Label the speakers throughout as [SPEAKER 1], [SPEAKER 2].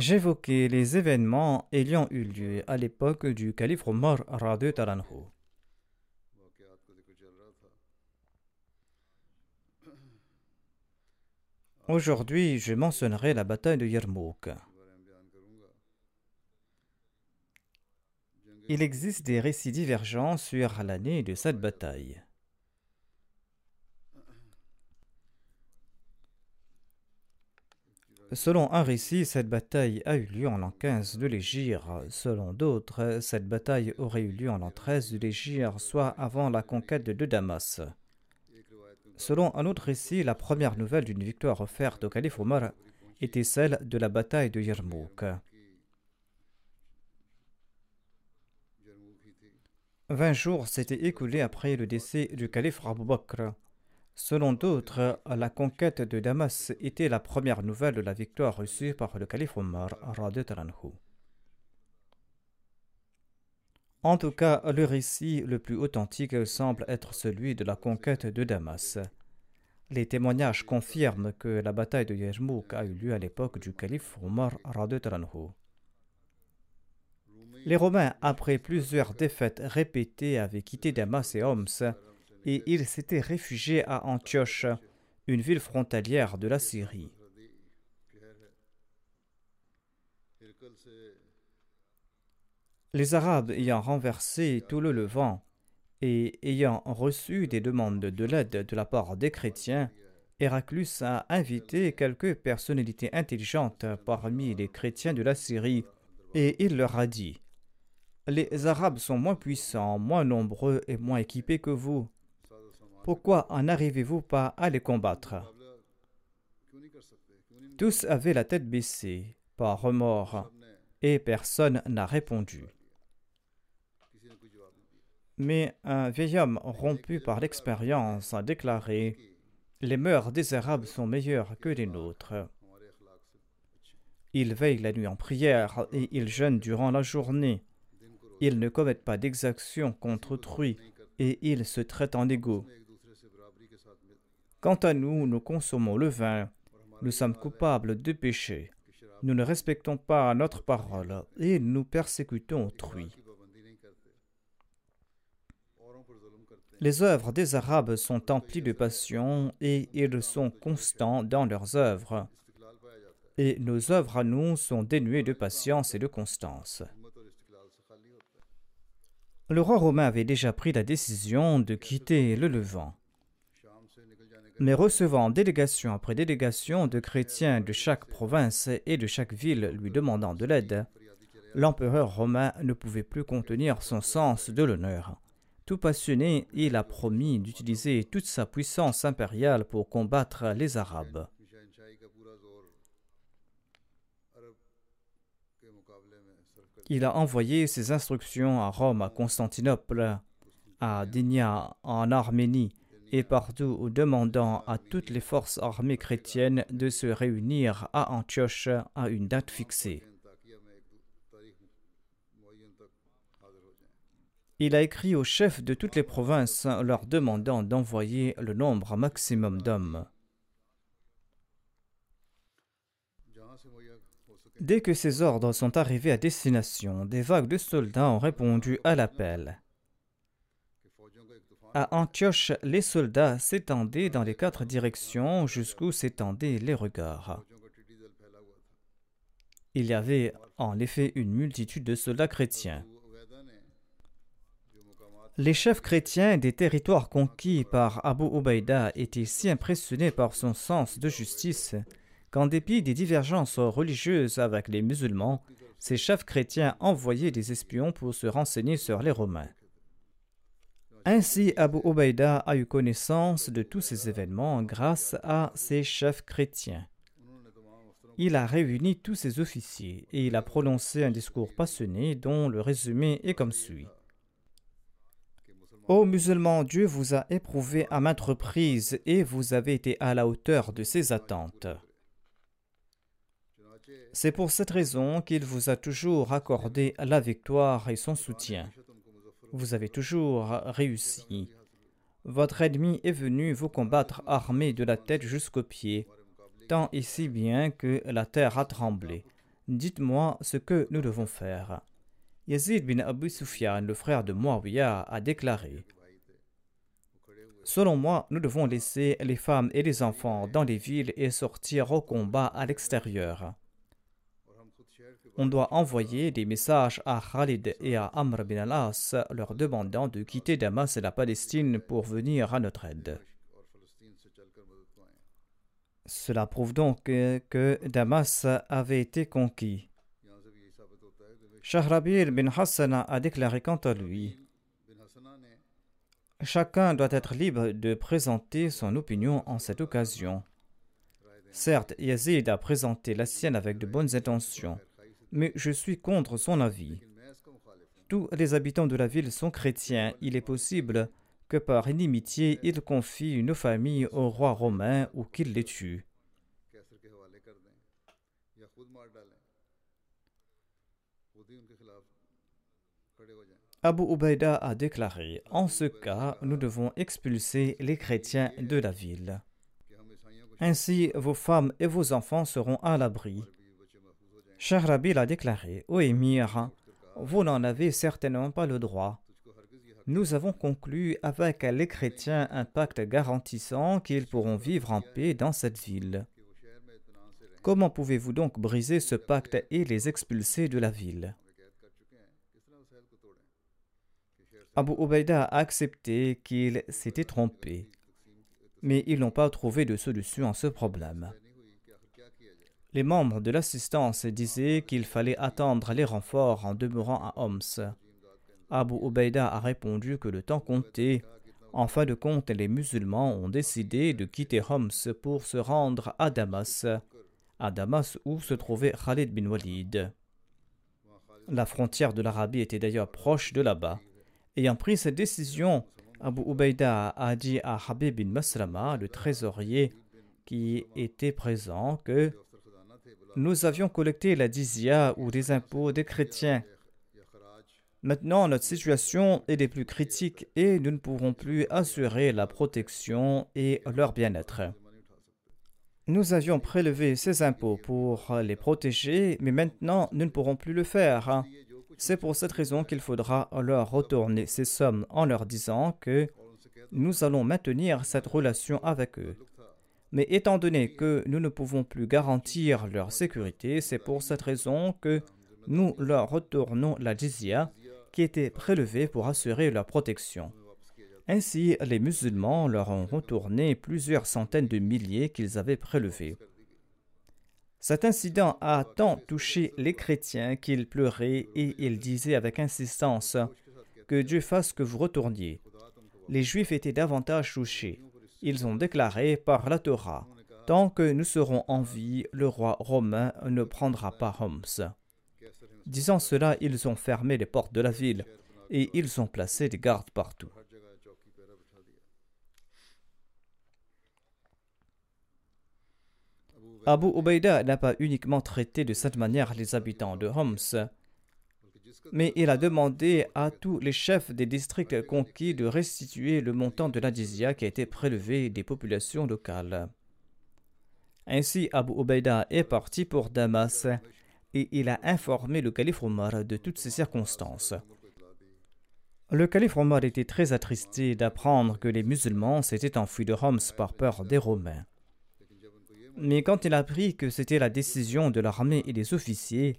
[SPEAKER 1] J'évoquais les événements ayant eu lieu à l'époque du calife Omar Radu Taranhu. Aujourd'hui, je mentionnerai la bataille de Yarmouk. Il existe des récits divergents sur l'année de cette bataille. Selon un récit, cette bataille a eu lieu en l'an 15 de l'Égypte. Selon d'autres, cette bataille aurait eu lieu en l'an 13 de l'Égypte, soit avant la conquête de Damas. Selon un autre récit, la première nouvelle d'une victoire offerte au calife Omar était celle de la bataille de Yarmouk. Vingt jours s'étaient écoulés après le décès du calife Abu Bakr. Selon d'autres, la conquête de Damas était la première nouvelle de la victoire reçue par le calife Omar. En tout cas, le récit le plus authentique semble être celui de la conquête de Damas. Les témoignages confirment que la bataille de Yarmouk a eu lieu à l'époque du calife Omar. Les Romains, après plusieurs défaites répétées, avaient quitté Damas et Homs et ils s'étaient réfugiés à Antioche, une ville frontalière de la Syrie. Les Arabes ayant renversé tout le Levant et ayant reçu des demandes de l'aide de la part des chrétiens, Héraclus a invité quelques personnalités intelligentes parmi les chrétiens de la Syrie et il leur a dit Les Arabes sont moins puissants, moins nombreux et moins équipés que vous. Pourquoi en arrivez-vous pas à les combattre? Tous avaient la tête baissée, par remords, et personne n'a répondu. Mais un vieil homme rompu par l'expérience a déclaré Les mœurs des Arabes sont meilleures que les nôtres. Ils veillent la nuit en prière et ils jeûnent durant la journée. Ils ne commettent pas d'exactions contre autrui et ils se traitent en égaux. Quant à nous, nous consommons le vin, nous sommes coupables de péché, nous ne respectons pas notre parole et nous persécutons autrui. Les œuvres des Arabes sont emplies de passion et ils sont constants dans leurs œuvres. Et nos œuvres à nous sont dénuées de patience et de constance. Le roi romain avait déjà pris la décision de quitter le Levant. Mais recevant délégation après délégation de chrétiens de chaque province et de chaque ville lui demandant de l'aide, l'empereur romain ne pouvait plus contenir son sens de l'honneur. Tout passionné, il a promis d'utiliser toute sa puissance impériale pour combattre les Arabes. Il a envoyé ses instructions à Rome, à Constantinople, à Digna, en Arménie, et partout demandant à toutes les forces armées chrétiennes de se réunir à Antioche à une date fixée. Il a écrit aux chefs de toutes les provinces leur demandant d'envoyer le nombre maximum d'hommes. Dès que ces ordres sont arrivés à destination, des vagues de soldats ont répondu à l'appel. À Antioche, les soldats s'étendaient dans les quatre directions jusqu'où s'étendaient les regards. Il y avait en effet une multitude de soldats chrétiens. Les chefs chrétiens des territoires conquis par Abu Ubaïda étaient si impressionnés par son sens de justice qu'en dépit des divergences religieuses avec les musulmans, ces chefs chrétiens envoyaient des espions pour se renseigner sur les Romains. Ainsi, Abu Ubaïda a eu connaissance de tous ces événements grâce à ses chefs chrétiens. Il a réuni tous ses officiers et il a prononcé un discours passionné dont le résumé est comme suit. Ô musulmans, Dieu vous a éprouvé à maintes reprises et vous avez été à la hauteur de ses attentes. C'est pour cette raison qu'il vous a toujours accordé la victoire et son soutien. Vous avez toujours réussi. Votre ennemi est venu vous combattre armé de la tête jusqu'aux pieds, tant et si bien que la terre a tremblé. Dites-moi ce que nous devons faire. Yazid bin Abu Sufyan, le frère de Muawiyah, a déclaré Selon moi, nous devons laisser les femmes et les enfants dans les villes et sortir au combat à l'extérieur on doit envoyer des messages à Khalid et à Amr bin Alas leur demandant de quitter Damas et la Palestine pour venir à notre aide. Cela prouve donc que Damas avait été conquis. Shahrabir bin Hassan a déclaré quant à lui Chacun doit être libre de présenter son opinion en cette occasion. Certes, Yazid a présenté la sienne avec de bonnes intentions mais je suis contre son avis. Tous les habitants de la ville sont chrétiens. Il est possible que par inimitié, ils confient une famille au roi romain ou qu'il les tue. Abu Ubaida a déclaré En ce cas, nous devons expulser les chrétiens de la ville. Ainsi, vos femmes et vos enfants seront à l'abri. Shahrabil a déclaré Ô émir, vous n'en avez certainement pas le droit. Nous avons conclu avec les chrétiens un pacte garantissant qu'ils pourront vivre en paix dans cette ville. Comment pouvez-vous donc briser ce pacte et les expulser de la ville? Abu Ubaida a accepté qu'il s'était trompé, mais ils n'ont pas trouvé de solution à ce problème. Les membres de l'assistance disaient qu'il fallait attendre les renforts en demeurant à Homs. Abu Ubaida a répondu que le temps comptait. En fin de compte, les musulmans ont décidé de quitter Homs pour se rendre à Damas, à Damas où se trouvait Khalid bin Walid. La frontière de l'Arabie était d'ailleurs proche de là-bas. Ayant pris cette décision, Abu Ubaida a dit à Habib bin Maslama, le trésorier qui était présent, que nous avions collecté la dizia ou des impôts des chrétiens. Maintenant, notre situation est des plus critiques et nous ne pourrons plus assurer la protection et leur bien-être. Nous avions prélevé ces impôts pour les protéger, mais maintenant nous ne pourrons plus le faire. C'est pour cette raison qu'il faudra leur retourner ces sommes en leur disant que nous allons maintenir cette relation avec eux. Mais étant donné que nous ne pouvons plus garantir leur sécurité, c'est pour cette raison que nous leur retournons la jizya qui était prélevée pour assurer leur protection. Ainsi, les musulmans leur ont retourné plusieurs centaines de milliers qu'ils avaient prélevés. Cet incident a tant touché les chrétiens qu'ils pleuraient et ils disaient avec insistance Que Dieu fasse que vous retourniez. Les juifs étaient davantage touchés. Ils ont déclaré par la Torah Tant que nous serons en vie, le roi romain ne prendra pas Homs. Disant cela, ils ont fermé les portes de la ville et ils ont placé des gardes partout. Abu Obeida n'a pas uniquement traité de cette manière les habitants de Homs, mais il a demandé à tous les chefs des districts conquis de restituer le montant de la qui a été prélevé des populations locales. Ainsi, Abu Ubaida est parti pour Damas et il a informé le calife Omar de toutes ces circonstances. Le calife Omar était très attristé d'apprendre que les musulmans s'étaient enfuis de Homs par peur des Romains. Mais quand il apprit que c'était la décision de l'armée et des officiers,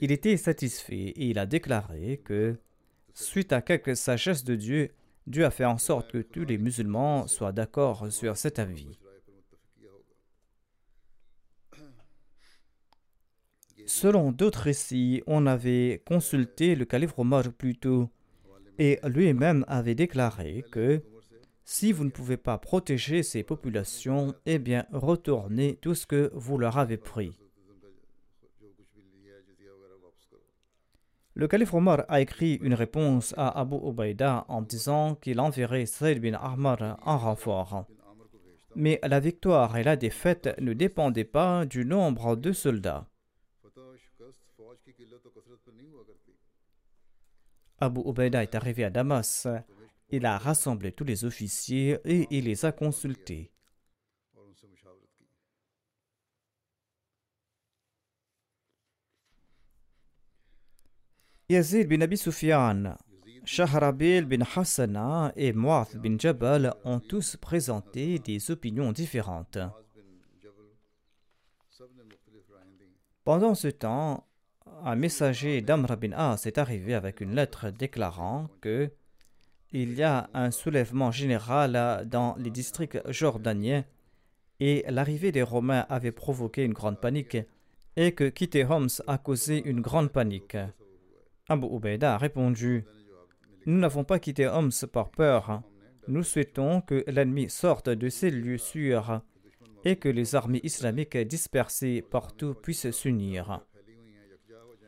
[SPEAKER 1] il était satisfait et il a déclaré que, suite à quelque sagesse de Dieu, Dieu a fait en sorte que tous les musulmans soient d'accord sur cet avis. Selon d'autres récits, on avait consulté le calife Omar plus tôt et lui-même avait déclaré que si vous ne pouvez pas protéger ces populations, eh bien retournez tout ce que vous leur avez pris. Le calife Omar a écrit une réponse à Abu Ubaida en disant qu'il enverrait Saïd bin Ahmar en renfort. Mais la victoire et la défaite ne dépendaient pas du nombre de soldats. Abu Ubaida est arrivé à Damas il a rassemblé tous les officiers et il les a consultés. Yazid bin Abi Sufyan, Shahrabil bin Hassana et Mu'ath bin Jabal ont tous présenté des opinions différentes. Pendant ce temps, un messager d'Amr bin As est arrivé avec une lettre déclarant que il y a un soulèvement général dans les districts jordaniens et l'arrivée des Romains avait provoqué une grande panique et que quitter Homs a causé une grande panique. Abu Ubaida a répondu Nous n'avons pas quitté Homs par peur. Nous souhaitons que l'ennemi sorte de ces lieux sûrs et que les armées islamiques dispersées partout puissent s'unir.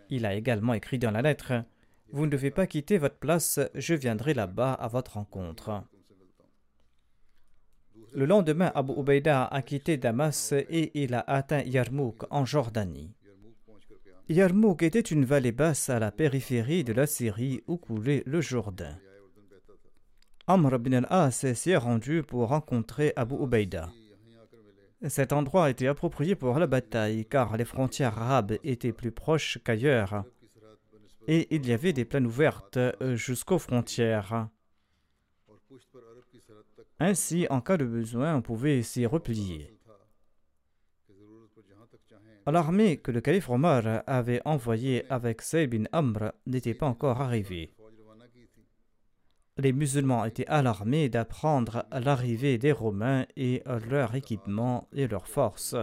[SPEAKER 1] Il a également écrit dans la lettre vous ne devez pas quitter votre place, je viendrai là-bas à votre rencontre. Le lendemain, Abu Ubaida a quitté Damas et il a atteint Yarmouk en Jordanie. Yarmouk était une vallée basse à la périphérie de la Syrie où coulait le Jourdain. Amr ibn al-As s'est rendu pour rencontrer Abu Ubaida. Cet endroit était approprié pour la bataille car les frontières arabes étaient plus proches qu'ailleurs et il y avait des plaines ouvertes euh, jusqu'aux frontières. Ainsi, en cas de besoin, on pouvait s'y replier. L'armée que le calife Omar avait envoyée avec Saïd bin Amr n'était pas encore arrivée. Les musulmans étaient alarmés d'apprendre l'arrivée des Romains et leur équipement et leurs forces.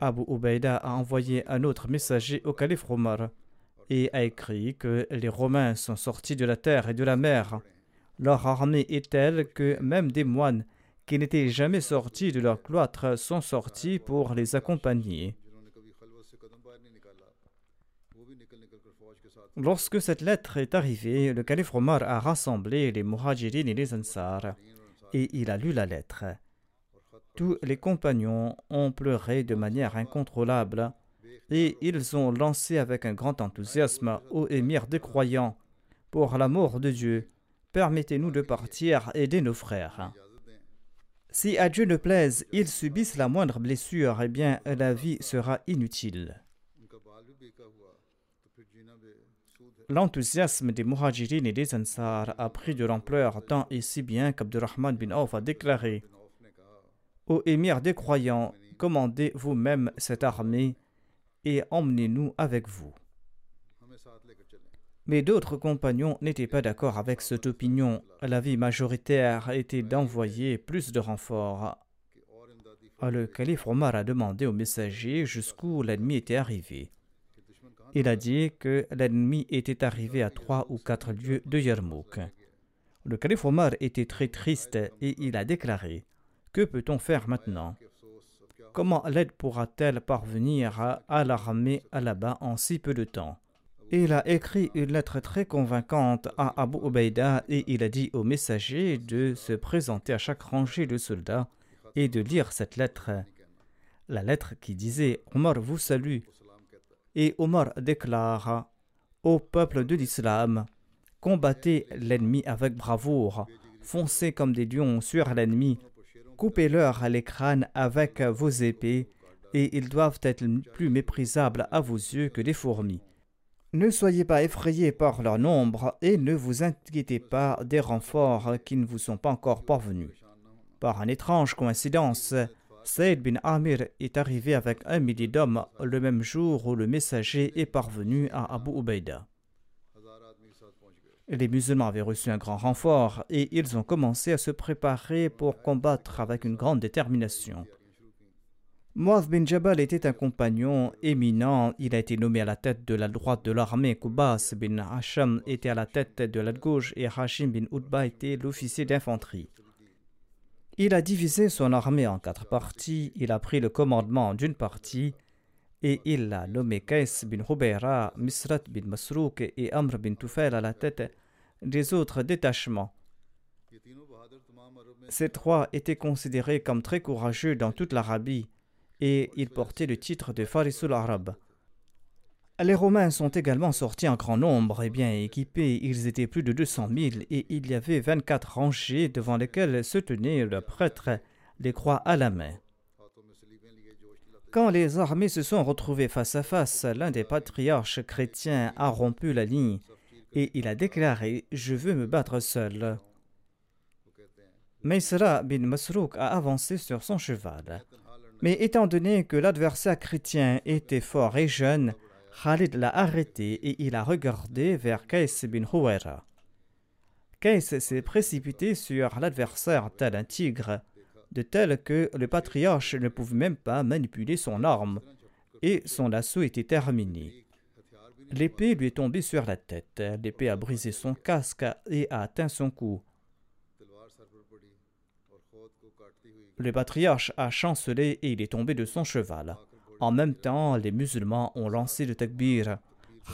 [SPEAKER 1] Abu Ubaida a envoyé un autre messager au calife Omar et a écrit que les Romains sont sortis de la terre et de la mer. Leur armée est telle que même des moines qui n'étaient jamais sortis de leur cloître sont sortis pour les accompagner. Lorsque cette lettre est arrivée, le calife Omar a rassemblé les Muhajirin et les Ansar et il a lu la lettre. Tous les compagnons ont pleuré de manière incontrôlable et ils ont lancé avec un grand enthousiasme au émir des croyants Pour l'amour de Dieu, permettez-nous de partir aider nos frères. Si à Dieu ne plaise, ils subissent la moindre blessure, eh bien la vie sera inutile. L'enthousiasme des Muhajirin et des Ansar a pris de l'ampleur tant et si bien qu'Abdurrahman bin Auf a déclaré Ô émir des croyants, commandez vous-même cette armée et emmenez-nous avec vous. Mais d'autres compagnons n'étaient pas d'accord avec cette opinion. L'avis majoritaire était d'envoyer plus de renforts. Le calife Omar a demandé au messager jusqu'où l'ennemi était arrivé. Il a dit que l'ennemi était arrivé à trois ou quatre lieues de Yarmouk. Le calife Omar était très triste et il a déclaré que peut-on faire maintenant? Comment l'aide pourra-t-elle parvenir à, l'armée là-bas en si peu de temps? Il a écrit une lettre très convaincante à Abu Ubaida et il a dit au messager de se présenter à chaque rangée de soldats et de lire cette lettre, la lettre qui disait Omar vous salue. Et Omar déclara Au peuple de l'islam, combattez l'ennemi avec bravoure, foncez comme des lions sur l'ennemi, coupez-leur les crânes avec vos épées, et ils doivent être plus méprisables à vos yeux que des fourmis. Ne soyez pas effrayés par leur nombre et ne vous inquiétez pas des renforts qui ne vous sont pas encore parvenus. Par une étrange coïncidence, Saïd bin Amir est arrivé avec un millier d'hommes le même jour où le messager est parvenu à Abu Ubaida. Les musulmans avaient reçu un grand renfort et ils ont commencé à se préparer pour combattre avec une grande détermination. Muaz bin Jabal était un compagnon éminent. Il a été nommé à la tête de la droite de l'armée. Koubas bin Hasham était à la tête de la gauche et Hashim bin Utba était l'officier d'infanterie. Il a divisé son armée en quatre parties. Il a pris le commandement d'une partie et il a nommé Kais bin Hubayra, Misrat bin Masrouk et Amr bin Tufail à la tête des autres détachements. Ces trois étaient considérés comme très courageux dans toute l'Arabie et ils portaient le titre de Farisul Arab. Les Romains sont également sortis en grand nombre et bien équipés. Ils étaient plus de 200 000 et il y avait 24 rangées devant lesquelles se tenait le prêtre, les croix à la main. Quand les armées se sont retrouvées face à face, l'un des patriarches chrétiens a rompu la ligne et il a déclaré Je veux me battre seul. Maïsra bin Masrouk a avancé sur son cheval. Mais étant donné que l'adversaire chrétien était fort et jeune, Khalid l'a arrêté et il a regardé vers Kais bin Huwaira. Kais s'est précipité sur l'adversaire tel un tigre, de tel que le patriarche ne pouvait même pas manipuler son arme, et son assaut était terminé. L'épée lui est tombée sur la tête, l'épée a brisé son casque et a atteint son cou. Le patriarche a chancelé et il est tombé de son cheval. En même temps, les musulmans ont lancé le takbir.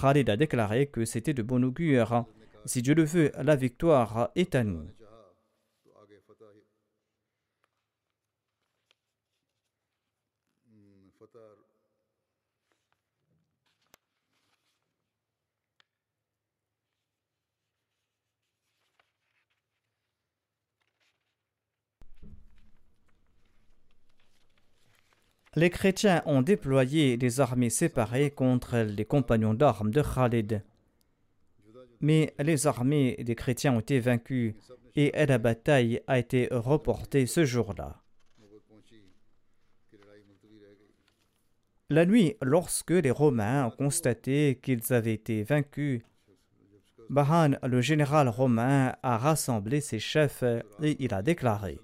[SPEAKER 1] Khalid a déclaré que c'était de bon augure. Si Dieu le veut, la victoire est à nous. Les chrétiens ont déployé des armées séparées contre les compagnons d'armes de Khalid. Mais les armées des chrétiens ont été vaincues et la bataille a été reportée ce jour-là. La nuit, lorsque les Romains ont constaté qu'ils avaient été vaincus, Bahan, le général romain, a rassemblé ses chefs et il a déclaré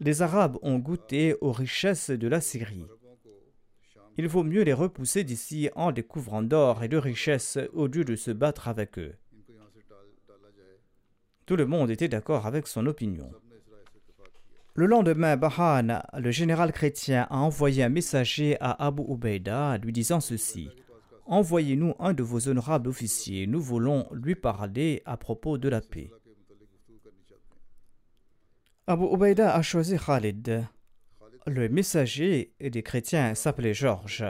[SPEAKER 1] les Arabes ont goûté aux richesses de la Syrie. Il vaut mieux les repousser d'ici en découvrant d'or et de richesses au lieu de se battre avec eux. Tout le monde était d'accord avec son opinion. Le lendemain, Bahan, le général chrétien, a envoyé un messager à Abu Ubaida lui disant ceci Envoyez-nous un de vos honorables officiers, nous voulons lui parler à propos de la paix. Abu Ubaida a choisi Khalid. Le messager des chrétiens s'appelait Georges.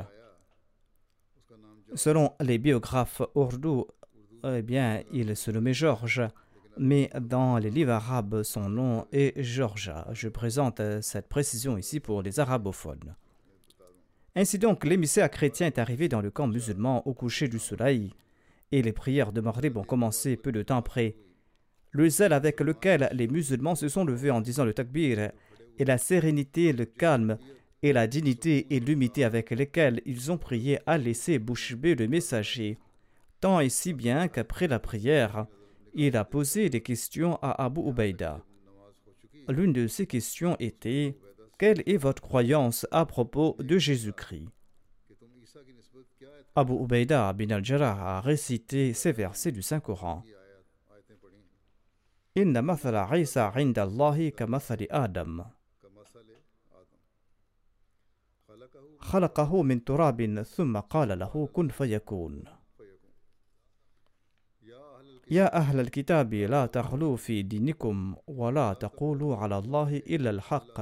[SPEAKER 1] Selon les biographes ourdou, eh bien, il se nommait Georges, mais dans les livres arabes, son nom est Georgia. Je présente cette précision ici pour les arabophones. Ainsi donc, l'émissaire chrétien est arrivé dans le camp musulman au coucher du soleil, et les prières de Maghrib ont commencé peu de temps après le zèle avec lequel les musulmans se sont levés en disant le takbir, et la sérénité, le calme, et la dignité et l'humilité avec lesquelles ils ont prié à laisser bouche le messager, tant et si bien qu'après la prière, il a posé des questions à Abu Ubaïda. L'une de ces questions était Quelle est votre croyance à propos de Jésus-Christ? Abu Ubaïda bin al-Jarrah a récité ces versets du Saint-Coran. إن مثل عيسى عند الله كمثل آدم. خلقه من تراب ثم قال له كن فيكون. يا أهل الكتاب لا تغلوا في دينكم ولا تقولوا على الله إلا الحق.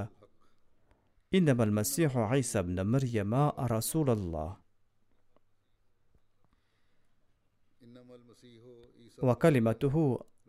[SPEAKER 1] إنما المسيح عيسى ابن مريم رسول الله. وكلمته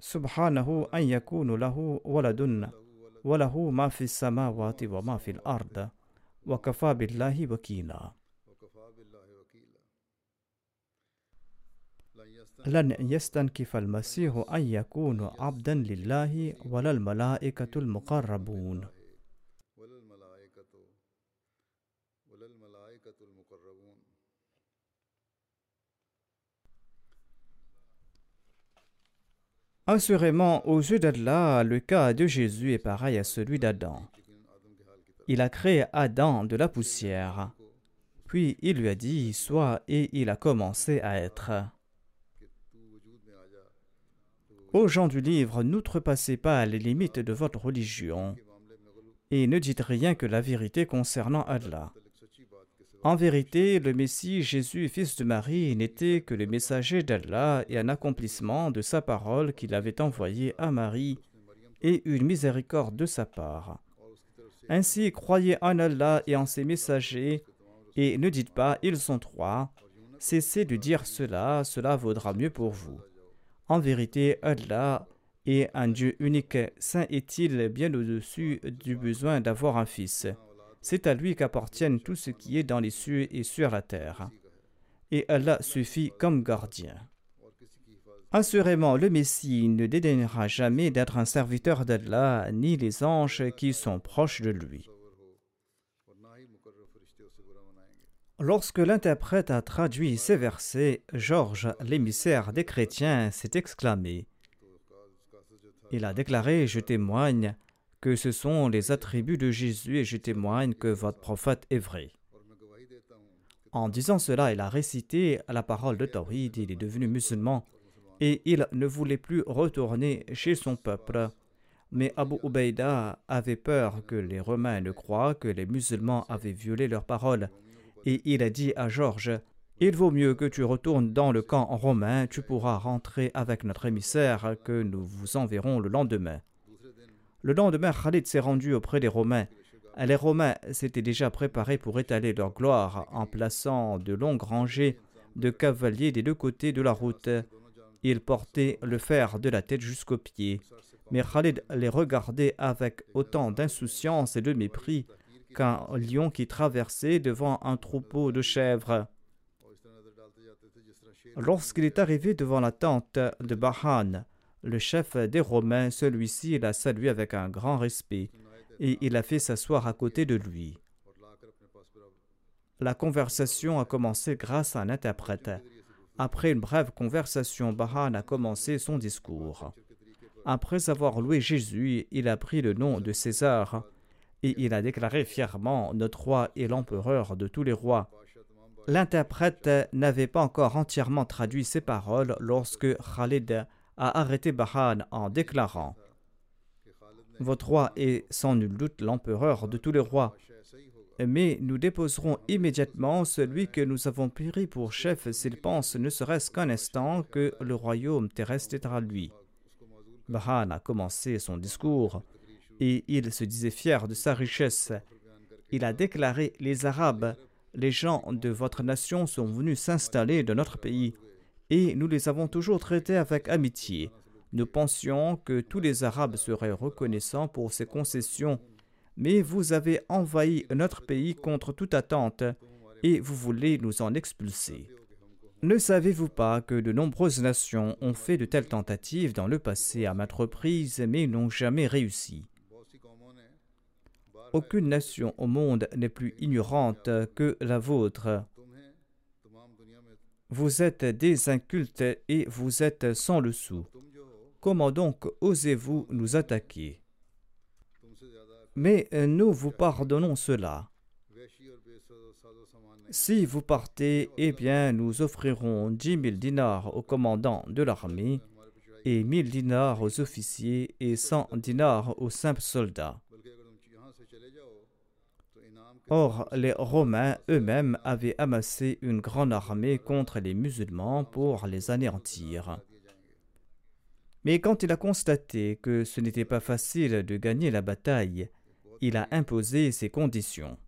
[SPEAKER 1] سبحانه أن يكون له ولد
[SPEAKER 2] له ولد
[SPEAKER 1] وله ما في السماوات وما في الأرض. وكفى بالله وكيلا.
[SPEAKER 2] لن يستنكف
[SPEAKER 1] المسيح أن يكون عبدا لله ولا الملائكة المقربون. Assurément, aux yeux d'Allah, le cas de Jésus est pareil à celui d'Adam. Il a créé Adam de la poussière. Puis il lui a dit Sois et il a commencé à être. Aux gens du livre, n'outrepassez pas les limites de votre religion et ne dites rien que la vérité concernant Allah. En vérité, le Messie Jésus, fils de Marie, n'était que le messager d'Allah et un accomplissement de sa parole qu'il avait envoyée à Marie et une miséricorde de sa part. Ainsi, croyez en Allah et en ses messagers et ne dites pas ils sont trois. Cessez de dire cela, cela vaudra mieux pour vous. En vérité, Allah est un Dieu unique, saint est-il bien au-dessus du besoin d'avoir un fils? C'est à lui qu'appartiennent tout ce qui est dans les cieux et sur la terre. Et Allah suffit comme gardien. Assurément, le Messie ne dédaignera jamais d'être un serviteur d'Allah, ni les anges qui sont proches de lui. Lorsque l'interprète a traduit ces versets, Georges, l'émissaire des chrétiens, s'est exclamé. Il a déclaré, je témoigne, que ce sont les attributs de Jésus et je témoigne que votre prophète est vrai. En disant cela, il a récité la parole de Tawhid, il est devenu musulman et il ne voulait plus retourner chez son peuple. Mais Abu Ubaïda avait peur que les Romains ne croient que les musulmans avaient violé leurs paroles et il a dit à Georges il vaut mieux que tu retournes dans le camp romain, tu pourras rentrer avec notre émissaire que nous vous enverrons le lendemain. Le lendemain, Khalid s'est rendu auprès des Romains. Les Romains s'étaient déjà préparés pour étaler leur gloire en plaçant de longues rangées de cavaliers des deux côtés de la route. Ils portaient le fer de la tête jusqu'aux pieds. Mais Khalid les regardait avec autant d'insouciance et de mépris qu'un lion qui traversait devant un troupeau de chèvres. Lorsqu'il est arrivé devant la tente de Bahan, le chef des Romains, celui-ci l'a salué avec un grand respect et il a fait s'asseoir à côté de lui. La conversation a commencé grâce à un interprète. Après une brève conversation, Bahan a commencé son discours. Après avoir loué Jésus, il a pris le nom de César et il a déclaré fièrement Notre roi est l'empereur de tous les rois. L'interprète n'avait pas encore entièrement traduit ses paroles lorsque Khalid a arrêté Bahan en déclarant Votre roi est sans nul doute l'empereur de tous les rois, mais nous déposerons immédiatement celui que nous avons pris pour chef s'il pense, ne serait-ce qu'un instant, que le royaume terrestre est à lui. Bahan a commencé son discours et il se disait fier de sa richesse. Il a déclaré Les Arabes, les gens de votre nation sont venus s'installer dans notre pays et nous les avons toujours traités avec amitié. Nous pensions que tous les Arabes seraient reconnaissants pour ces concessions, mais vous avez envahi notre pays contre toute attente et vous voulez nous en expulser. Ne savez-vous pas que de nombreuses nations ont fait de telles tentatives dans le passé à maintes reprises, mais n'ont jamais réussi? Aucune nation au monde n'est plus ignorante que la vôtre vous êtes des incultes et vous êtes sans le sou. Comment donc osez-vous nous attaquer? Mais euh, nous vous pardonnons cela. Si vous partez, eh bien, nous offrirons dix mille dinars au commandant de l'armée et mille dinars aux officiers et cent dinars aux simples soldats. Or, les Romains eux-mêmes avaient amassé une grande armée contre les musulmans pour les anéantir. Mais quand il a constaté que ce n'était pas facile de gagner la bataille, il a imposé ses conditions.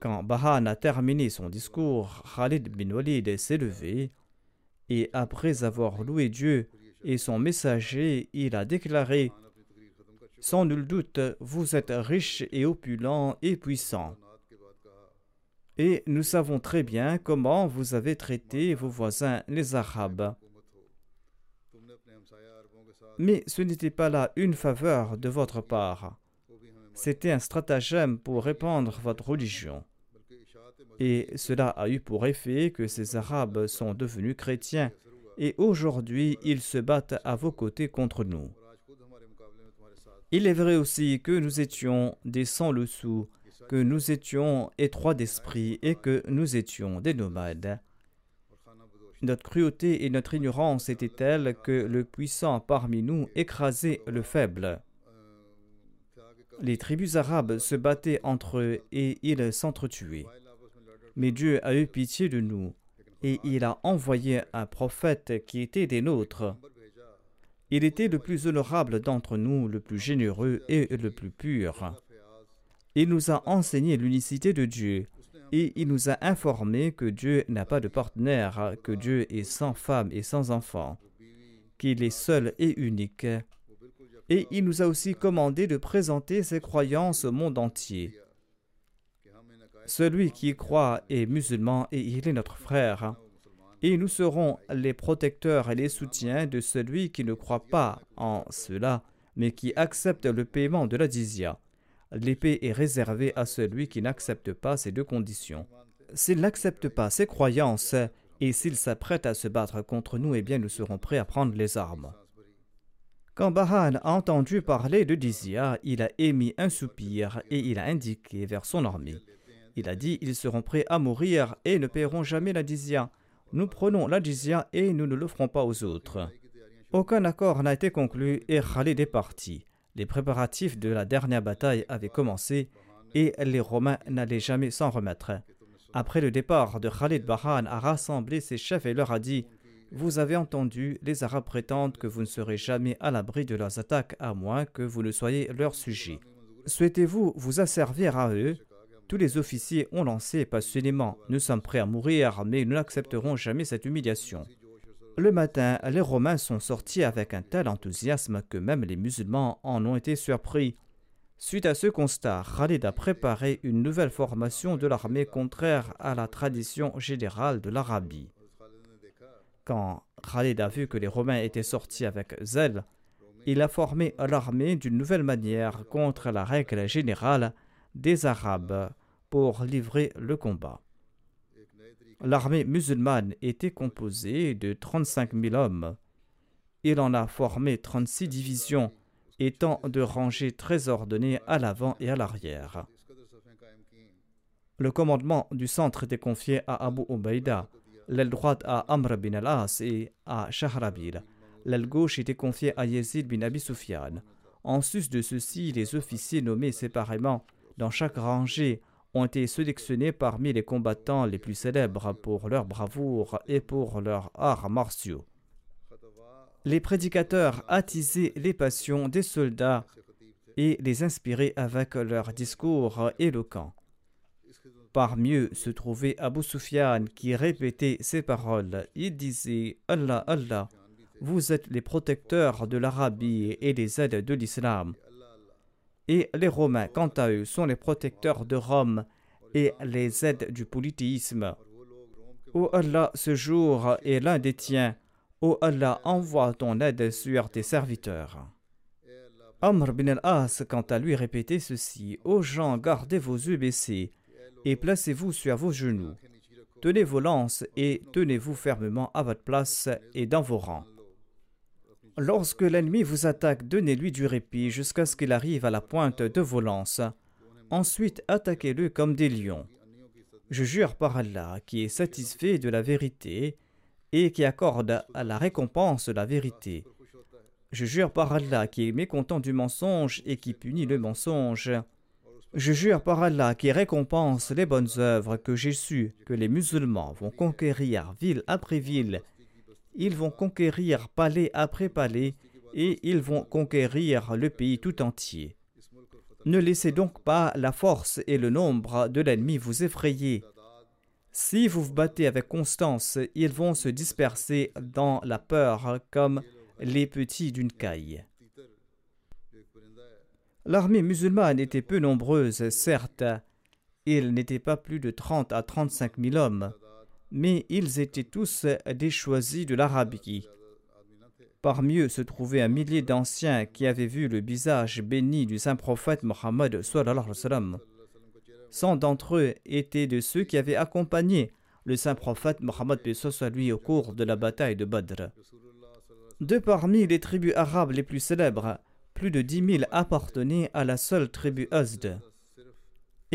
[SPEAKER 1] Quand Bahan a terminé son discours, Khalid bin Walid s'est levé et après avoir loué Dieu et son messager, il a déclaré sans nul doute, vous êtes riche et opulent et puissant. Et nous savons très bien comment vous avez traité vos voisins, les Arabes. Mais ce n'était pas là une faveur de votre part. C'était un stratagème pour répandre votre religion. Et cela a eu pour effet que ces Arabes sont devenus chrétiens et aujourd'hui ils se battent à vos côtés contre nous. Il est vrai aussi que nous étions des sans-le-sou, que nous étions étroits d'esprit et que nous étions des nomades. Notre cruauté et notre ignorance étaient telles que le puissant parmi nous écrasait le faible. Les tribus arabes se battaient entre eux et ils s'entretuaient. Mais Dieu a eu pitié de nous et il a envoyé un prophète qui était des nôtres il était le plus honorable d'entre nous, le plus généreux et le plus pur. Il nous a enseigné l'unicité de Dieu et il nous a informé que Dieu n'a pas de partenaire, que Dieu est sans femme et sans enfant, qu'il est seul et unique. Et il nous a aussi commandé de présenter ses croyances au monde entier. Celui qui croit est musulman et il est notre frère et nous serons les protecteurs et les soutiens de celui qui ne croit pas en cela, mais qui accepte le paiement de la dizia. L'épée est réservée à celui qui n'accepte pas ces deux conditions. S'il n'accepte pas ses croyances, et s'il s'apprête à se battre contre nous, eh bien nous serons prêts à prendre les armes. Quand Bahan a entendu parler de Dizia, il a émis un soupir et il a indiqué vers son armée. Il a dit Ils seront prêts à mourir et ne paieront jamais la Dizia. Nous prenons la et nous ne le ferons pas aux autres. Aucun accord n'a été conclu et Khalid est parti. Les préparatifs de la dernière bataille avaient commencé et les Romains n'allaient jamais s'en remettre. Après le départ de Khalid Bahan a rassemblé ses chefs et leur a dit Vous avez entendu, les Arabes prétendent que vous ne serez jamais à l'abri de leurs attaques à moins que vous ne soyez leur sujet. Souhaitez-vous vous asservir à eux? Tous les officiers ont lancé passionnément Nous sommes prêts à mourir, mais nous n'accepterons jamais cette humiliation. Le matin, les Romains sont sortis avec un tel enthousiasme que même les musulmans en ont été surpris. Suite à ce constat, Khalid a préparé une nouvelle formation de l'armée contraire à la tradition générale de l'Arabie. Quand Khalid a vu que les Romains étaient sortis avec zèle, il a formé l'armée d'une nouvelle manière contre la règle générale des Arabes pour livrer le combat. L'armée musulmane était composée de 35 000 hommes. Il en a formé 36 divisions, étant de rangées très ordonnées à l'avant et à l'arrière. Le commandement du centre était confié à Abu Ubaïda, l'aile droite à Amr bin al-As et à Shahrabil. L'aile gauche était confiée à Yazid bin Abi Sufyan. En sus de ceci, les officiers nommés séparément dans chaque rangée ont été sélectionnés parmi les combattants les plus célèbres pour leur bravoure et pour leurs arts martiaux. Les prédicateurs attisaient les passions des soldats et les inspiraient avec leurs discours éloquents. Parmi eux se trouvait Abu Sufyan qui répétait ces paroles. Il disait Allah, Allah, vous êtes les protecteurs de l'Arabie et les aides de l'islam. Et les Romains, quant à eux, sont les protecteurs de Rome et les aides du polythéisme. Ô Allah, ce jour est l'un des tiens. Ô Allah, envoie ton aide sur tes serviteurs. Amr bin al-As, quant à lui, répétait ceci Ô gens, gardez vos yeux baissés et placez-vous sur vos genoux. tenez vos lances et tenez-vous fermement à votre place et dans vos rangs. Lorsque l'ennemi vous attaque, donnez-lui du répit jusqu'à ce qu'il arrive à la pointe de vos lances. Ensuite, attaquez-le comme des lions. Je jure par Allah qui est satisfait de la vérité et qui accorde à la récompense la vérité. Je jure par Allah qui est mécontent du mensonge et qui punit le mensonge. Je jure par Allah qui récompense les bonnes œuvres que j'ai su que les musulmans vont conquérir ville après ville ils vont conquérir palais après palais et ils vont conquérir le pays tout entier. Ne laissez donc pas la force et le nombre de l'ennemi vous effrayer. Si vous vous battez avec constance, ils vont se disperser dans la peur comme les petits d'une caille. L'armée musulmane était peu nombreuse, certes. Il n'était pas plus de 30 à 35 000 hommes mais ils étaient tous des choisis de l'Arabie. Parmi eux se trouvait un millier d'anciens qui avaient vu le visage béni du saint prophète Mohammed. Cent d'entre eux étaient de ceux qui avaient accompagné le saint prophète Mohammed lui au cours de la bataille de Badr. De parmi les tribus arabes les plus célèbres, plus de dix mille appartenaient à la seule tribu Azd.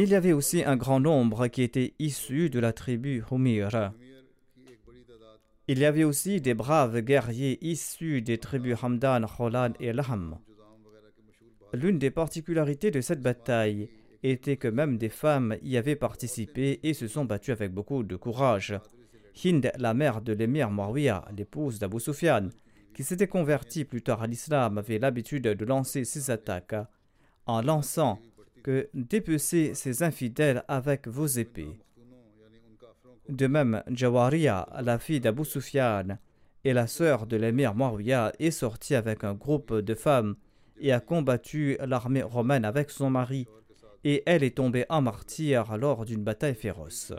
[SPEAKER 1] Il y avait aussi un grand nombre qui étaient issus de la tribu Humir. Il y avait aussi des braves guerriers issus des tribus Hamdan, Kholad et Laham. L'une des particularités de cette bataille était que même des femmes y avaient participé et se sont battues avec beaucoup de courage. Hind, la mère de l'émir Marwiya, l'épouse d'Abu Sufyan, qui s'était convertie plus tard à l'islam, avait l'habitude de lancer ses attaques en lançant que dépecez ces infidèles avec vos épées. De même, Jawariya, la fille d'Abu Sufyan et la sœur de l'émir Muawiyah, est sortie avec un groupe de femmes et a combattu l'armée romaine avec son mari, et elle est tombée en martyr lors d'une bataille féroce.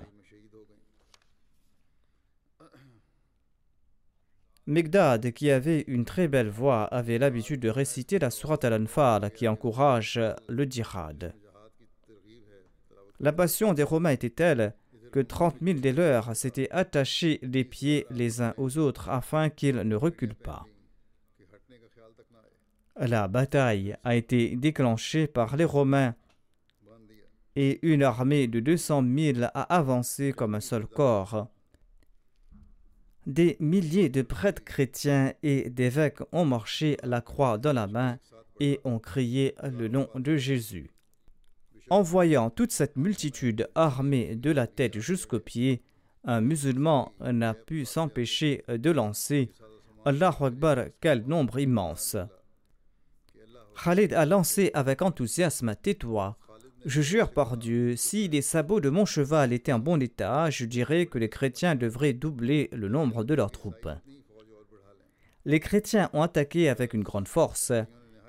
[SPEAKER 1] Migdad, qui avait une très belle voix, avait l'habitude de réciter la Surat al-Anfal qui encourage le djihad. La passion des Romains était telle que trente mille des leurs s'étaient attachés les pieds les uns aux autres afin qu'ils ne reculent pas. La bataille a été déclenchée par les Romains et une armée de deux cent mille a avancé comme un seul corps. Des milliers de prêtres chrétiens et d'évêques ont marché la croix dans la main et ont crié le nom de Jésus. En voyant toute cette multitude armée de la tête jusqu'aux pieds, un musulman n'a pu s'empêcher de lancer Allahu Akbar, quel nombre immense! Khalid a lancé avec enthousiasme Tais-toi, je jure par Dieu, si les sabots de mon cheval étaient en bon état, je dirais que les chrétiens devraient doubler le nombre de leurs troupes. Les chrétiens ont attaqué avec une grande force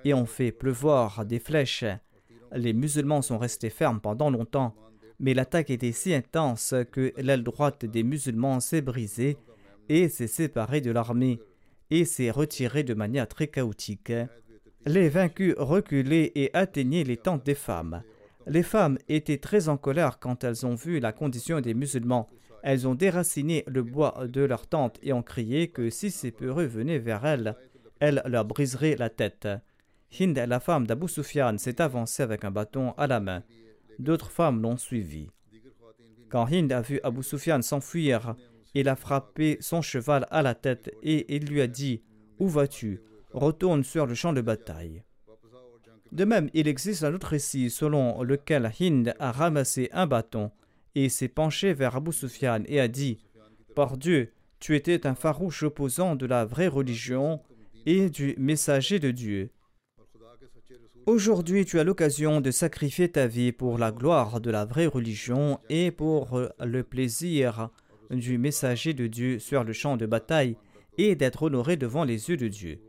[SPEAKER 1] et ont fait pleuvoir des flèches. Les musulmans sont restés fermes pendant longtemps, mais l'attaque était si intense que l'aile droite des musulmans s'est brisée et s'est séparée de l'armée et s'est retirée de manière très chaotique. Les vaincus reculaient et atteignaient les tentes des femmes. Les femmes étaient très en colère quand elles ont vu la condition des musulmans. Elles ont déraciné le bois de leur tente et ont crié que si ces peureux venaient vers elles, elles leur briseraient la tête. Hind, la femme d'Abu Sufyan, s'est avancée avec un bâton à la main. D'autres femmes l'ont suivi. Quand Hind a vu Abu Sufyan s'enfuir, il a frappé son cheval à la tête et il lui a dit Où vas-tu? Retourne sur le champ de bataille. De même, il existe un autre récit selon lequel Hind a ramassé un bâton et s'est penché vers Abu Sufyan et a dit Par Dieu, tu étais un farouche opposant de la vraie religion et du messager de Dieu. Aujourd'hui, tu as l'occasion de sacrifier ta vie pour la gloire de la vraie religion et pour le plaisir du messager de Dieu sur le champ de bataille et d'être honoré devant les yeux de Dieu.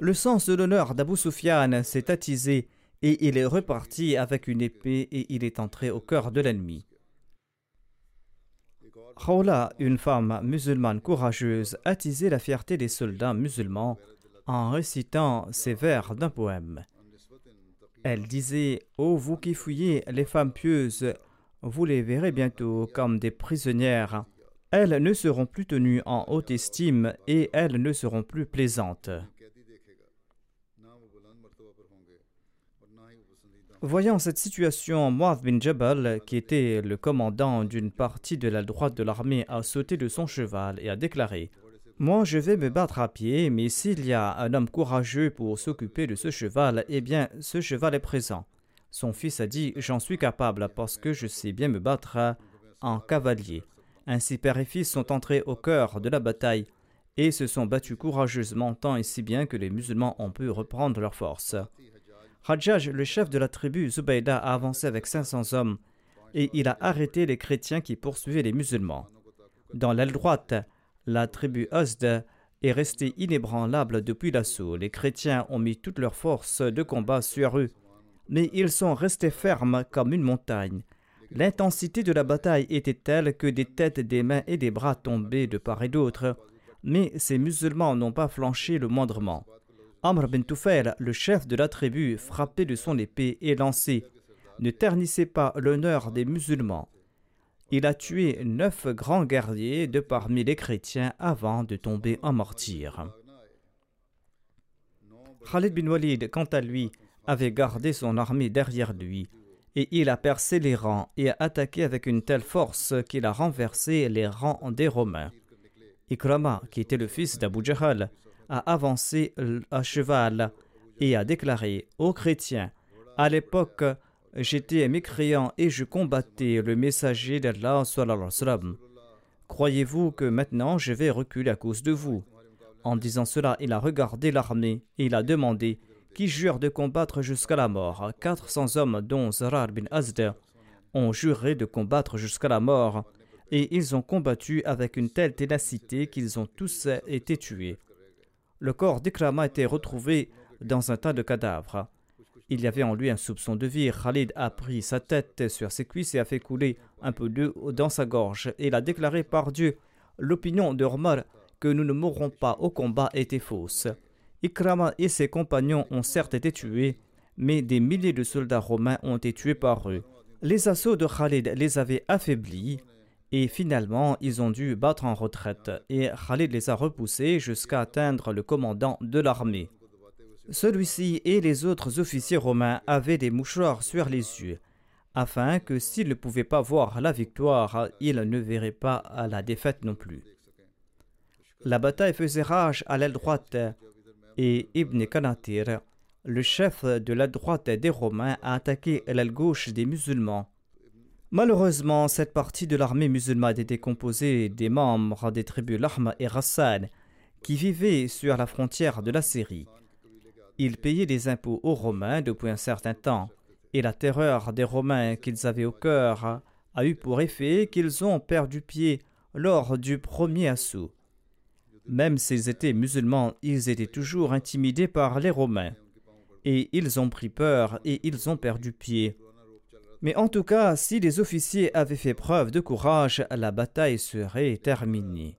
[SPEAKER 1] Le sens de l'honneur d'Abu Sufyan s'est attisé et il est reparti avec une épée et il est entré au cœur de l'ennemi. Khawla, une femme musulmane courageuse, attisait la fierté des soldats musulmans en récitant ces vers d'un poème. Elle disait Ô vous qui fouillez les femmes pieuses, vous les verrez bientôt comme des prisonnières. elles ne seront plus tenues en haute estime et elles ne seront plus plaisantes. Voyant cette situation, Muad bin Jabal, qui était le commandant d'une partie de la droite de l'armée, a sauté de son cheval et a déclaré Moi, je vais me battre à pied, mais s'il y a un homme courageux pour s'occuper de ce cheval, eh bien, ce cheval est présent. Son fils a dit J'en suis capable parce que je sais bien me battre en cavalier. Ainsi, père et fils sont entrés au cœur de la bataille et se sont battus courageusement tant et si bien que les musulmans ont pu reprendre leur force. Hajjaj, le chef de la tribu Zubayda, a avancé avec 500 hommes et il a arrêté les chrétiens qui poursuivaient les musulmans. Dans l'aile droite, la tribu Azd est restée inébranlable depuis l'assaut. Les chrétiens ont mis toutes leurs forces de combat sur eux, mais ils sont restés fermes comme une montagne. L'intensité de la bataille était telle que des têtes, des mains et des bras tombaient de part et d'autre, mais ces musulmans n'ont pas flanché le moindrement. Amr bin Tufail, le chef de la tribu, frappé de son épée et lancé, ne ternissait pas l'honneur des musulmans. Il a tué neuf grands guerriers de parmi les chrétiens avant de tomber en martyr. Khalid bin Walid, quant à lui, avait gardé son armée derrière lui, et il a percé les rangs et a attaqué avec une telle force qu'il a renversé les rangs des Romains. Ikrama, qui était le fils d'Abu Jahal, a avancé à cheval et a déclaré aux chrétiens À l'époque, j'étais mécréant et je combattais le messager d'Allah. Croyez-vous que maintenant je vais reculer à cause de vous? En disant cela, il a regardé l'armée et il a demandé Qui jure de combattre jusqu'à la mort? 400 hommes, dont Zarar bin Azd, ont juré de combattre jusqu'à la mort et ils ont combattu avec une telle ténacité qu'ils ont tous été tués. Le corps d'Ikrama était retrouvé dans un tas de cadavres. Il y avait en lui un soupçon de vie. Khalid a pris sa tête sur ses cuisses et a fait couler un peu d'eau dans sa gorge. Il a déclaré par Dieu L'opinion de Omar que nous ne mourrons pas au combat était fausse. Ikrama et ses compagnons ont certes été tués, mais des milliers de soldats romains ont été tués par eux. Les assauts de Khalid les avaient affaiblis et finalement, ils ont dû battre en retraite et Khalid les a repoussés jusqu'à atteindre le commandant de l'armée. Celui-ci et les autres officiers romains avaient des mouchoirs sur les yeux, afin que s'ils ne pouvaient pas voir la victoire, ils ne verraient pas la défaite non plus. La bataille faisait rage à l'aile droite et Ibn Kanatir, le chef de la droite des Romains, a attaqué l'aile gauche des musulmans. Malheureusement, cette partie de l'armée musulmane était composée des membres des tribus Lahma et Rassan qui vivaient sur la frontière de la Syrie. Ils payaient des impôts aux Romains depuis un certain temps, et la terreur des Romains qu'ils avaient au cœur a eu pour effet qu'ils ont perdu pied lors du premier assaut. Même s'ils étaient musulmans, ils étaient toujours intimidés par les Romains, et ils ont pris peur et ils ont perdu pied. Mais en tout cas, si les officiers avaient fait preuve de courage, la bataille serait terminée.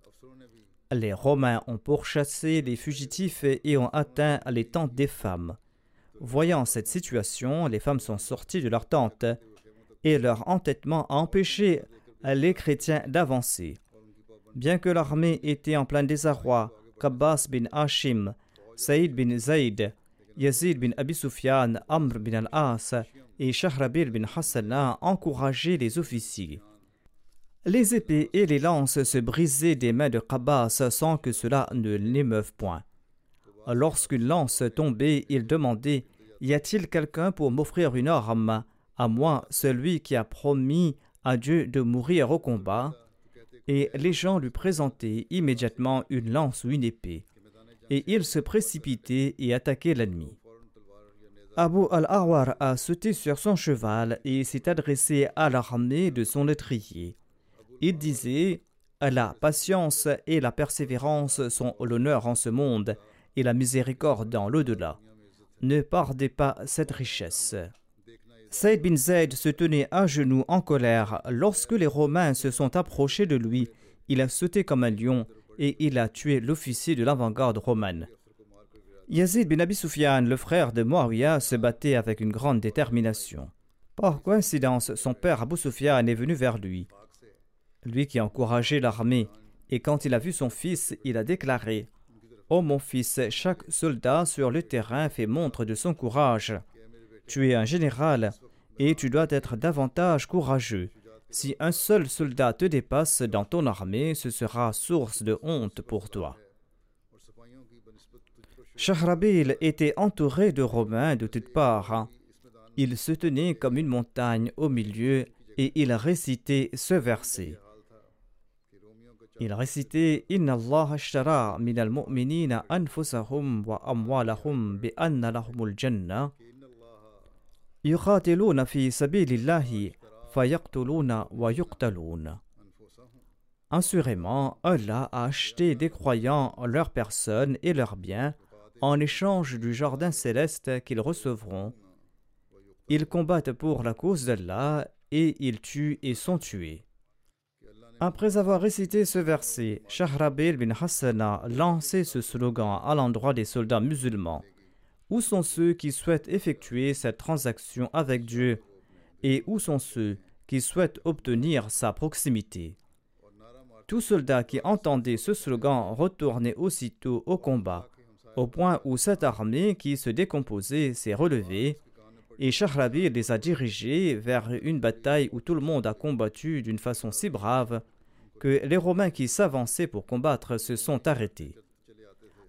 [SPEAKER 1] Les Romains ont pourchassé les fugitifs et ont atteint les tentes des femmes. Voyant cette situation, les femmes sont sorties de leurs tentes et leur entêtement a empêché les chrétiens d'avancer. Bien que l'armée était en plein désarroi, Kabbas bin Hashim, Saïd bin Zayd, Yazid bin Abi Sufyan, Amr bin al-As et Shahrabil bin Hassan a encouragé les officiers. Les épées et les lances se brisaient des mains de Qabas sans que cela ne l'émeuve point. Lorsqu'une lance tombait, il demandait Y a-t-il quelqu'un pour m'offrir une arme À moi, celui qui a promis à Dieu de mourir au combat. Et les gens lui présentaient immédiatement une lance ou une épée. Et il se précipitait et attaquait l'ennemi. Abu al-Awar a sauté sur son cheval et s'est adressé à l'armée de son étrier. Il disait La patience et la persévérance sont l'honneur en ce monde et la miséricorde dans l'au-delà. Ne perdez pas cette richesse. Saïd bin Zayd se tenait à genoux en colère. Lorsque les Romains se sont approchés de lui, il a sauté comme un lion et il a tué l'officier de l'avant-garde romane. Yazid bin Abi Sufyan, le frère de Muawiyah, se battait avec une grande détermination. Par coïncidence, son père Abu Sufyan est venu vers lui. Lui qui encourageait l'armée, et quand il a vu son fils, il a déclaré oh mon fils, chaque soldat sur le terrain fait montre de son courage. Tu es un général et tu dois être davantage courageux. Si un seul soldat te dépasse dans ton armée, ce sera source de honte pour toi. Shahrabil était entouré de Romains de toutes parts. Il se tenait comme une montagne au milieu et il récitait ce verset. Il récitait Inna Allah ashtara min al-mu'minina anfusahum wa amwalahum bi anna lahumul jannah yuqatiluna fi sabilillahi fayaqtuluna wa yuqtaluna. Assurément, Allah a acheté des croyants leurs personnes et leurs biens en échange du jardin céleste qu'ils recevront. Ils combattent pour la cause d'Allah et ils tuent et sont tués. Après avoir récité ce verset, Shahrabil bin Hassan a lancé ce slogan à l'endroit des soldats musulmans. Où sont ceux qui souhaitent effectuer cette transaction avec Dieu et où sont ceux qui souhaitent obtenir sa proximité? Tout soldat qui entendait ce slogan retournait aussitôt au combat, au point où cette armée qui se décomposait s'est relevée et Shahrabil les a dirigés vers une bataille où tout le monde a combattu d'une façon si brave que les Romains qui s'avançaient pour combattre se sont arrêtés.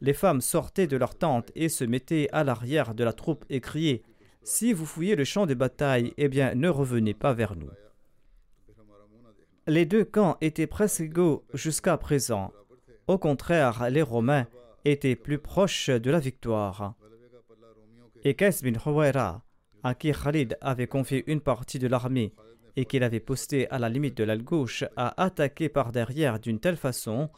[SPEAKER 1] Les femmes sortaient de leurs tentes et se mettaient à l'arrière de la troupe et criaient Si vous fouillez le champ de bataille, eh bien ne revenez pas vers nous. Les deux camps étaient presque égaux jusqu'à présent. Au contraire, les Romains étaient plus proches de la victoire. Et Kais bin à qui Khalid avait confié une partie de l'armée, et qu'il avait posté à la limite de l'aile gauche a attaqué par derrière d'une telle façon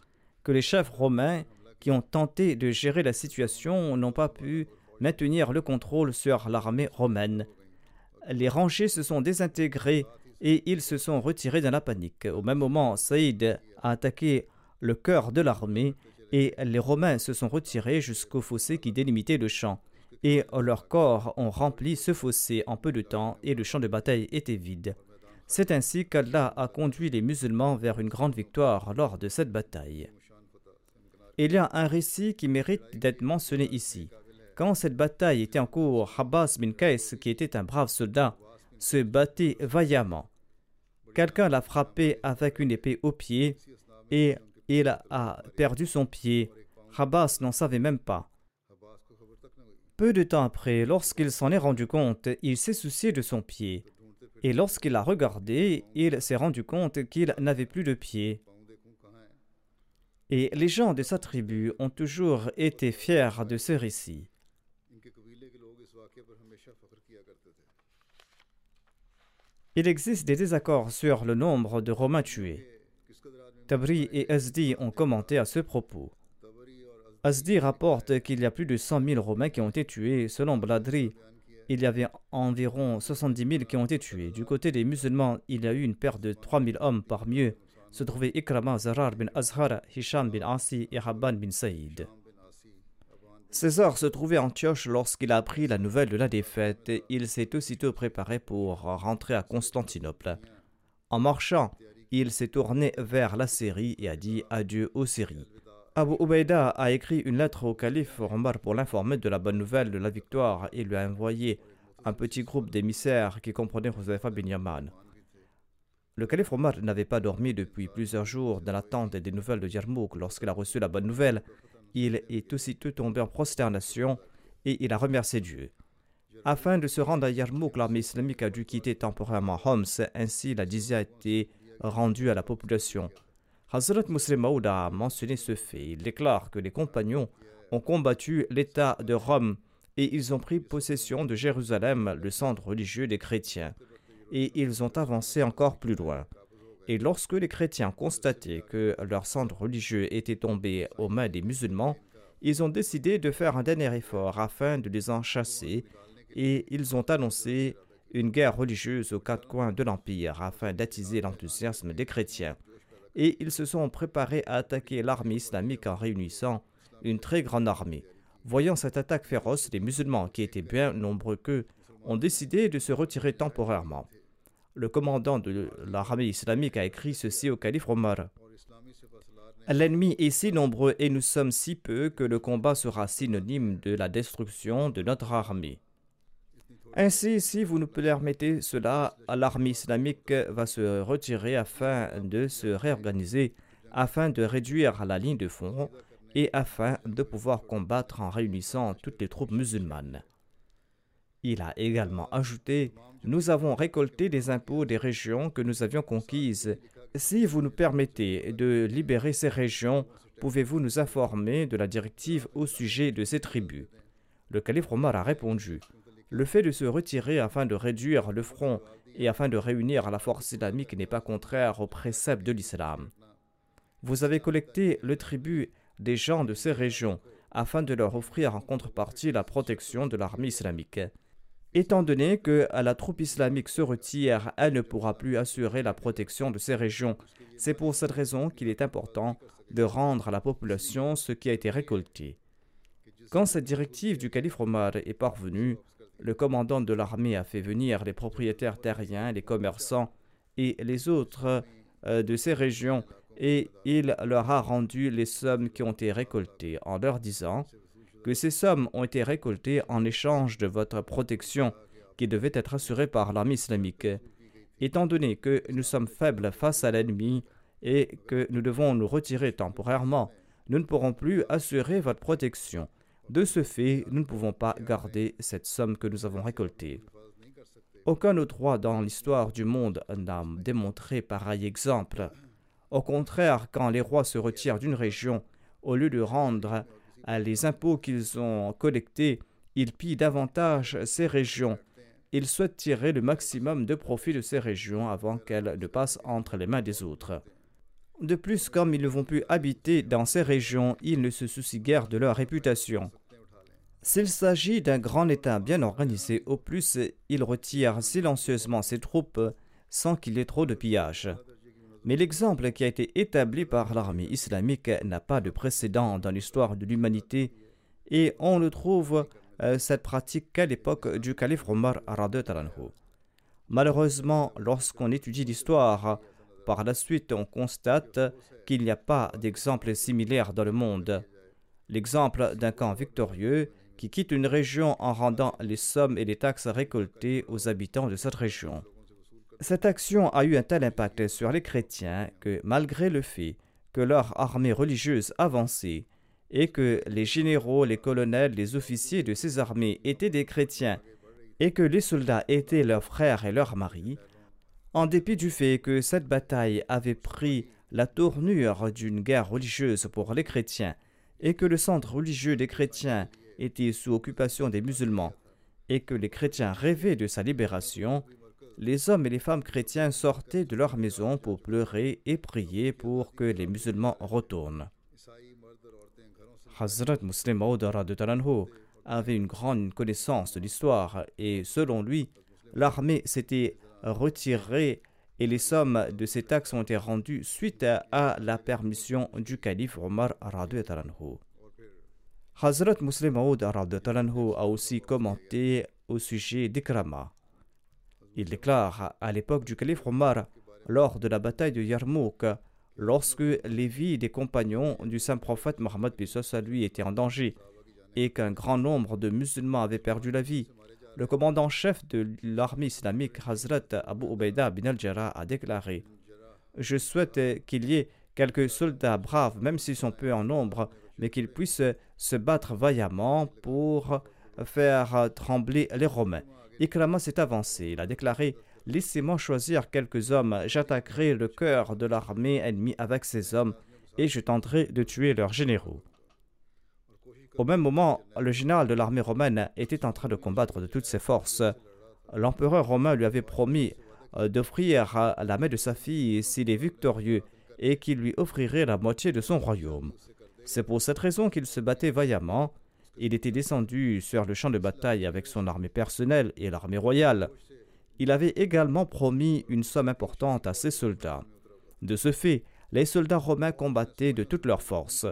[SPEAKER 1] que les chefs romains qui ont tenté de gérer la situation n'ont pas pu maintenir le contrôle sur l'armée romaine. Les rangées se sont désintégrées et ils se sont retirés dans la panique. Au même moment, Saïd a attaqué le cœur de l'armée et les Romains se sont retirés jusqu'au fossé qui délimitait le champ. Et leurs corps ont rempli ce fossé en peu de temps et le champ de bataille était vide. C'est ainsi qu'Allah a conduit les musulmans vers une grande victoire lors de cette bataille. Il y a un récit qui mérite d'être mentionné ici. Quand cette bataille était en cours, Habas bin Kais, qui était un brave soldat, se battait vaillamment. Quelqu'un l'a frappé avec une épée au pied et il a perdu son pied. Habas n'en savait même pas. Peu de temps après, lorsqu'il s'en est rendu compte, il s'est soucié de son pied. Et lorsqu'il a regardé, il s'est rendu compte qu'il n'avait plus de pied. Et les gens de sa tribu ont toujours été fiers de ce récit. Il existe des désaccords sur le nombre de Romains tués. Tabri et Asdi ont commenté à ce propos. Asdi rapporte qu'il y a plus de 100 000 Romains qui ont été tués. Selon Bladri, il y avait environ 70 000 qui ont été tués. Du côté des musulmans, il y a eu une perte de 3 000 hommes parmi eux se trouvaient Ikrama, Zarar bin Azhar, Hisham bin Asi et Habban bin Saïd. César se trouvait en Antioche lorsqu'il a appris la nouvelle de la défaite. Il s'est aussitôt préparé pour rentrer à Constantinople. En marchant, il s'est tourné vers la Syrie et a dit adieu aux Syries. Abu Ubaida a écrit une lettre au calife Omar pour l'informer de la bonne nouvelle de la victoire et lui a envoyé un petit groupe d'émissaires qui comprenait Huzaifa bin Yaman. Le calife Omar n'avait pas dormi depuis plusieurs jours dans l'attente des nouvelles de Yarmouk. Lorsqu'il a reçu la bonne nouvelle, il est aussitôt tombé en prosternation et il a remercié Dieu. Afin de se rendre à Yarmouk, l'armée islamique a dû quitter temporairement Homs, ainsi la dizia a été rendue à la population. Hazrat Muslim Maud a mentionné ce fait. Il déclare que les compagnons ont combattu l'État de Rome et ils ont pris possession de Jérusalem, le centre religieux des chrétiens. Et ils ont avancé encore plus loin. Et lorsque les chrétiens constataient que leur centre religieux était tombé aux mains des musulmans, ils ont décidé de faire un dernier effort afin de les en chasser et ils ont annoncé une guerre religieuse aux quatre coins de l'Empire afin d'attiser l'enthousiasme des chrétiens et ils se sont préparés à attaquer l'armée islamique en réunissant une très grande armée. Voyant cette attaque féroce, les musulmans, qui étaient bien nombreux qu'eux, ont décidé de se retirer temporairement. Le commandant de l'armée islamique a écrit ceci au calife Omar. L'ennemi est si nombreux et nous sommes si peu que le combat sera synonyme de la destruction de notre armée. Ainsi, si vous nous permettez cela, l'armée islamique va se retirer afin de se réorganiser, afin de réduire la ligne de front et afin de pouvoir combattre en réunissant toutes les troupes musulmanes. Il a également ajouté Nous avons récolté des impôts des régions que nous avions conquises. Si vous nous permettez de libérer ces régions, pouvez-vous nous informer de la directive au sujet de ces tribus Le calife Omar a répondu Le fait de se retirer afin de réduire le front et afin de réunir la force islamique n'est pas contraire aux préceptes de l'islam. Vous avez collecté le tribut des gens de ces régions afin de leur offrir en contrepartie la protection de l'armée islamique. Étant donné que la troupe islamique se retire, elle ne pourra plus assurer la protection de ces régions. C'est pour cette raison qu'il est important de rendre à la population ce qui a été récolté. Quand cette directive du calife Omar est parvenue, le commandant de l'armée a fait venir les propriétaires terriens, les commerçants et les autres euh, de ces régions et il leur a rendu les sommes qui ont été récoltées en leur disant que ces sommes ont été récoltées en échange de votre protection qui devait être assurée par l'armée islamique. Étant donné que nous sommes faibles face à l'ennemi et que nous devons nous retirer temporairement, nous ne pourrons plus assurer votre protection. De ce fait, nous ne pouvons pas garder cette somme que nous avons récoltée. Aucun autre roi dans l'histoire du monde n'a démontré pareil exemple. Au contraire, quand les rois se retirent d'une région, au lieu de rendre les impôts qu'ils ont collectés, ils pillent davantage ces régions. Ils souhaitent tirer le maximum de profit de ces régions avant qu'elles ne passent entre les mains des autres. De plus, comme ils ne vont plus habiter dans ces régions, ils ne se soucient guère de leur réputation. S'il s'agit d'un grand État bien organisé, au plus, il retire silencieusement ses troupes sans qu'il y ait trop de pillage. Mais l'exemple qui a été établi par l'armée islamique n'a pas de précédent dans l'histoire de l'humanité et on ne trouve euh, cette pratique qu'à l'époque du calife Omar Malheureusement, lorsqu'on étudie l'histoire, par la suite on constate qu'il n'y a pas d'exemple similaire dans le monde. L'exemple d'un camp victorieux qui quitte une région en rendant les sommes et les taxes récoltées aux habitants de cette région. Cette action a eu un tel impact sur les chrétiens que malgré le fait que leur armée religieuse avançait et que les généraux, les colonels, les officiers de ces armées étaient des chrétiens et que les soldats étaient leurs frères et leurs maris, en dépit du fait que cette bataille avait pris la tournure d'une guerre religieuse pour les chrétiens et que le centre religieux des chrétiens était sous occupation des musulmans et que les chrétiens rêvaient de sa libération, les hommes et les femmes chrétiens sortaient de leur maison pour pleurer et prier pour que les musulmans retournent. Hazrat Muslim de avait une grande connaissance de l'histoire et selon lui, l'armée s'était retirée et les sommes de ces taxes ont été rendues suite à la permission du calife Omar radhiyallahu Hazrat Muslim Maud radhiyallahu a aussi commenté au sujet d'Ikrama. Il déclare à l'époque du calife Omar, lors de la bataille de Yarmouk, lorsque les vies des compagnons du saint prophète Mohammed à lui étaient en danger et qu'un grand nombre de musulmans avaient perdu la vie, le commandant-chef de l'armée islamique, Hazrat Abu Ubaidah bin al-Jarrah, a déclaré Je souhaite qu'il y ait quelques soldats braves, même s'ils sont peu en nombre, mais qu'ils puissent se battre vaillamment pour faire trembler les Romains. Ikrama s'est avancé. Il a déclaré Laissez-moi choisir quelques hommes, j'attaquerai le cœur de l'armée ennemie avec ces hommes et je tenterai de tuer leurs généraux. Au même moment, le général de l'armée romaine était en train de combattre de toutes ses forces. L'empereur romain lui avait promis euh, d'offrir la main de sa fille s'il est victorieux et qu'il lui offrirait la moitié de son royaume. C'est pour cette raison qu'il se battait vaillamment. Il était descendu sur le champ de bataille avec son armée personnelle et l'armée royale. Il avait également promis une somme importante à ses soldats. De ce fait, les soldats romains combattaient de toutes leurs forces.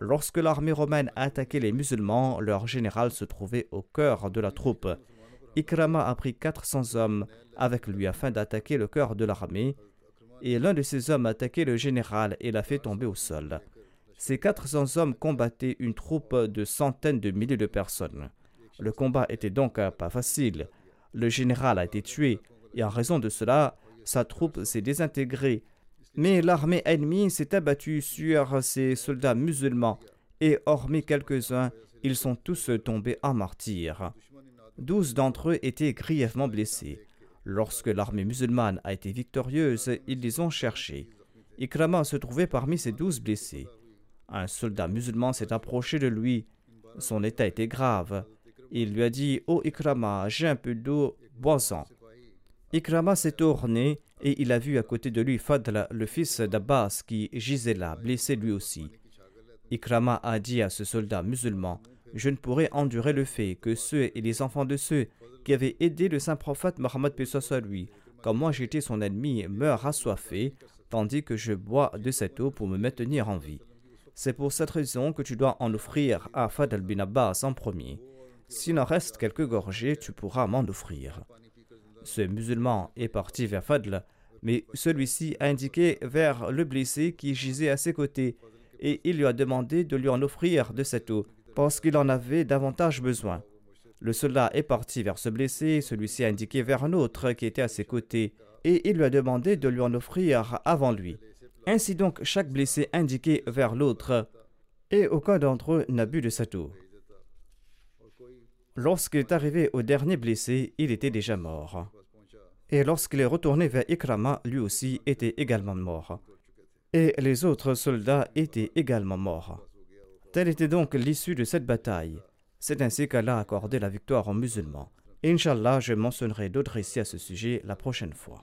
[SPEAKER 1] Lorsque l'armée romaine attaquait les musulmans, leur général se trouvait au cœur de la troupe. Ikrama a pris 400 hommes avec lui afin d'attaquer le cœur de l'armée, et l'un de ces hommes a attaqué le général et l'a fait tomber au sol. Ces 400 hommes combattaient une troupe de centaines de milliers de personnes. Le combat était donc pas facile. Le général a été tué, et en raison de cela, sa troupe s'est désintégrée. Mais l'armée ennemie s'est abattue sur ses soldats musulmans, et hormis quelques-uns, ils sont tous tombés en martyrs. Douze d'entre eux étaient grièvement blessés. Lorsque l'armée musulmane a été victorieuse, ils les ont cherchés. Ikrama se trouvait parmi ces douze blessés. Un soldat musulman s'est approché de lui. Son état était grave. Il lui a dit oh Ikrama, j'ai un peu d'eau, bois-en. Ikrama s'est tourné et il a vu à côté de lui Fadl, le fils d'Abbas, qui gisait là, blessé lui aussi. Ikrama a dit à ce soldat musulman Je ne pourrai endurer le fait que ceux et les enfants de ceux qui avaient aidé le saint prophète Mohammed soit lui, comme moi j'étais son ennemi, meurent assoiffés, tandis que je bois de cette eau pour me maintenir en vie. C'est pour cette raison que tu dois en offrir à Fadl bin Abbas en premier. S'il en reste quelques gorgées, tu pourras m'en offrir. Ce musulman est parti vers Fadl, mais celui-ci a indiqué vers le blessé qui gisait à ses côtés, et il lui a demandé de lui en offrir de cette eau, parce qu'il en avait davantage besoin. Le soldat est parti vers ce blessé, celui-ci a indiqué vers un autre qui était à ses côtés, et il lui a demandé de lui en offrir avant lui. Ainsi donc, chaque blessé indiqué vers l'autre, et aucun d'entre eux n'a bu de cette eau. Lorsqu'il est arrivé au dernier blessé, il était déjà mort. Et lorsqu'il est retourné vers Ikrama, lui aussi était également mort. Et les autres soldats étaient également morts. Telle était donc l'issue de cette bataille. C'est ainsi qu'Allah a accordé la victoire aux musulmans. Inch'Allah, je mentionnerai d'autres récits à ce sujet la prochaine fois.